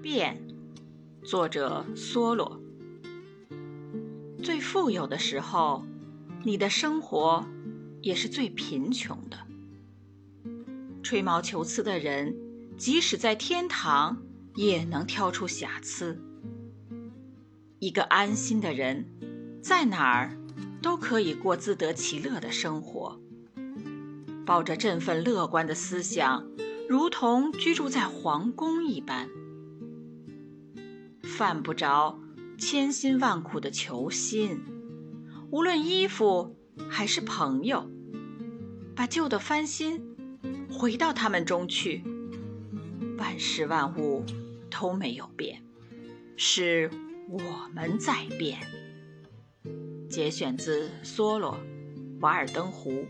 变，作者梭罗。最富有的时候，你的生活也是最贫穷的。吹毛求疵的人，即使在天堂，也能挑出瑕疵。一个安心的人，在哪儿都可以过自得其乐的生活。抱着振奋乐观的思想，如同居住在皇宫一般。犯不着千辛万苦的求新，无论衣服还是朋友，把旧的翻新，回到他们中去。万事万物都没有变，是我们在变。节选自梭罗《瓦尔登湖》。